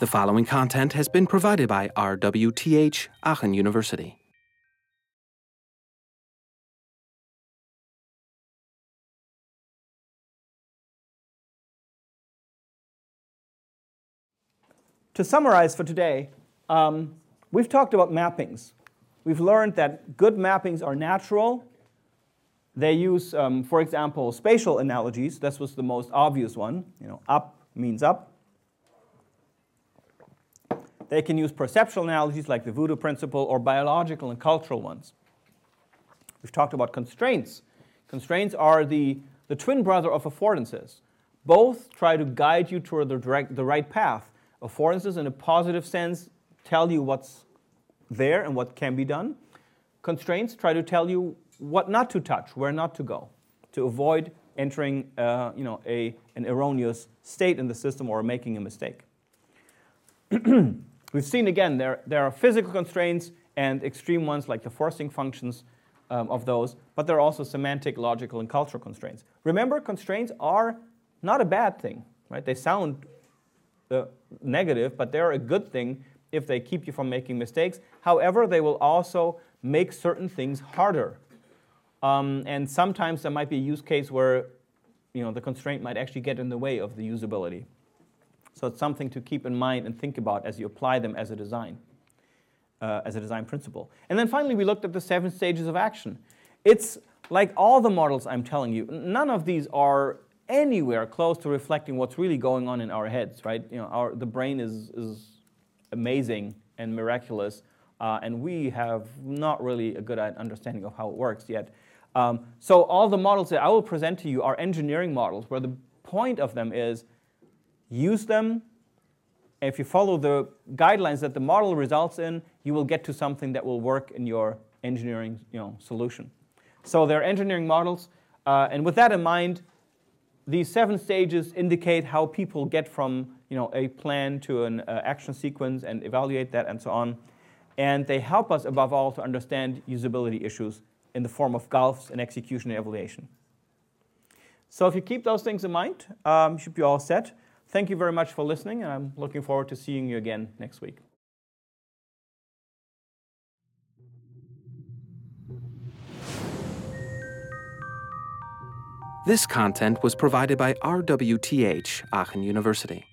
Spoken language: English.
The following content has been provided by RWTH Aachen University. To summarize for today, um, we've talked about mappings. We've learned that good mappings are natural. They use, um, for example, spatial analogies. This was the most obvious one. You know, up means up. They can use perceptual analogies like the voodoo principle or biological and cultural ones. We've talked about constraints. Constraints are the, the twin brother of affordances. Both try to guide you toward the, direct, the right path. Affordances, in a positive sense, tell you what's there and what can be done. Constraints try to tell you what not to touch, where not to go, to avoid entering uh, you know, a, an erroneous state in the system or making a mistake. We've seen again, there, there are physical constraints and extreme ones like the forcing functions um, of those, but there are also semantic, logical, and cultural constraints. Remember, constraints are not a bad thing, right? They sound uh, negative, but they're a good thing if they keep you from making mistakes. However, they will also make certain things harder. Um, and sometimes there might be a use case where you know, the constraint might actually get in the way of the usability. So it's something to keep in mind and think about as you apply them as a design, uh, as a design principle. And then finally, we looked at the seven stages of action. It's like all the models I'm telling you, none of these are anywhere close to reflecting what's really going on in our heads, right? You know, our, the brain is, is amazing and miraculous, uh, and we have not really a good understanding of how it works yet. Um, so all the models that I will present to you are engineering models, where the point of them is use them. If you follow the guidelines that the model results in, you will get to something that will work in your engineering you know, solution. So they're engineering models. Uh, and with that in mind, these seven stages indicate how people get from you know, a plan to an uh, action sequence and evaluate that and so on. And they help us, above all, to understand usability issues in the form of gulfs and execution and evaluation. So if you keep those things in mind, um, you should be all set. Thank you very much for listening, and I'm looking forward to seeing you again next week. This content was provided by RWTH Aachen University.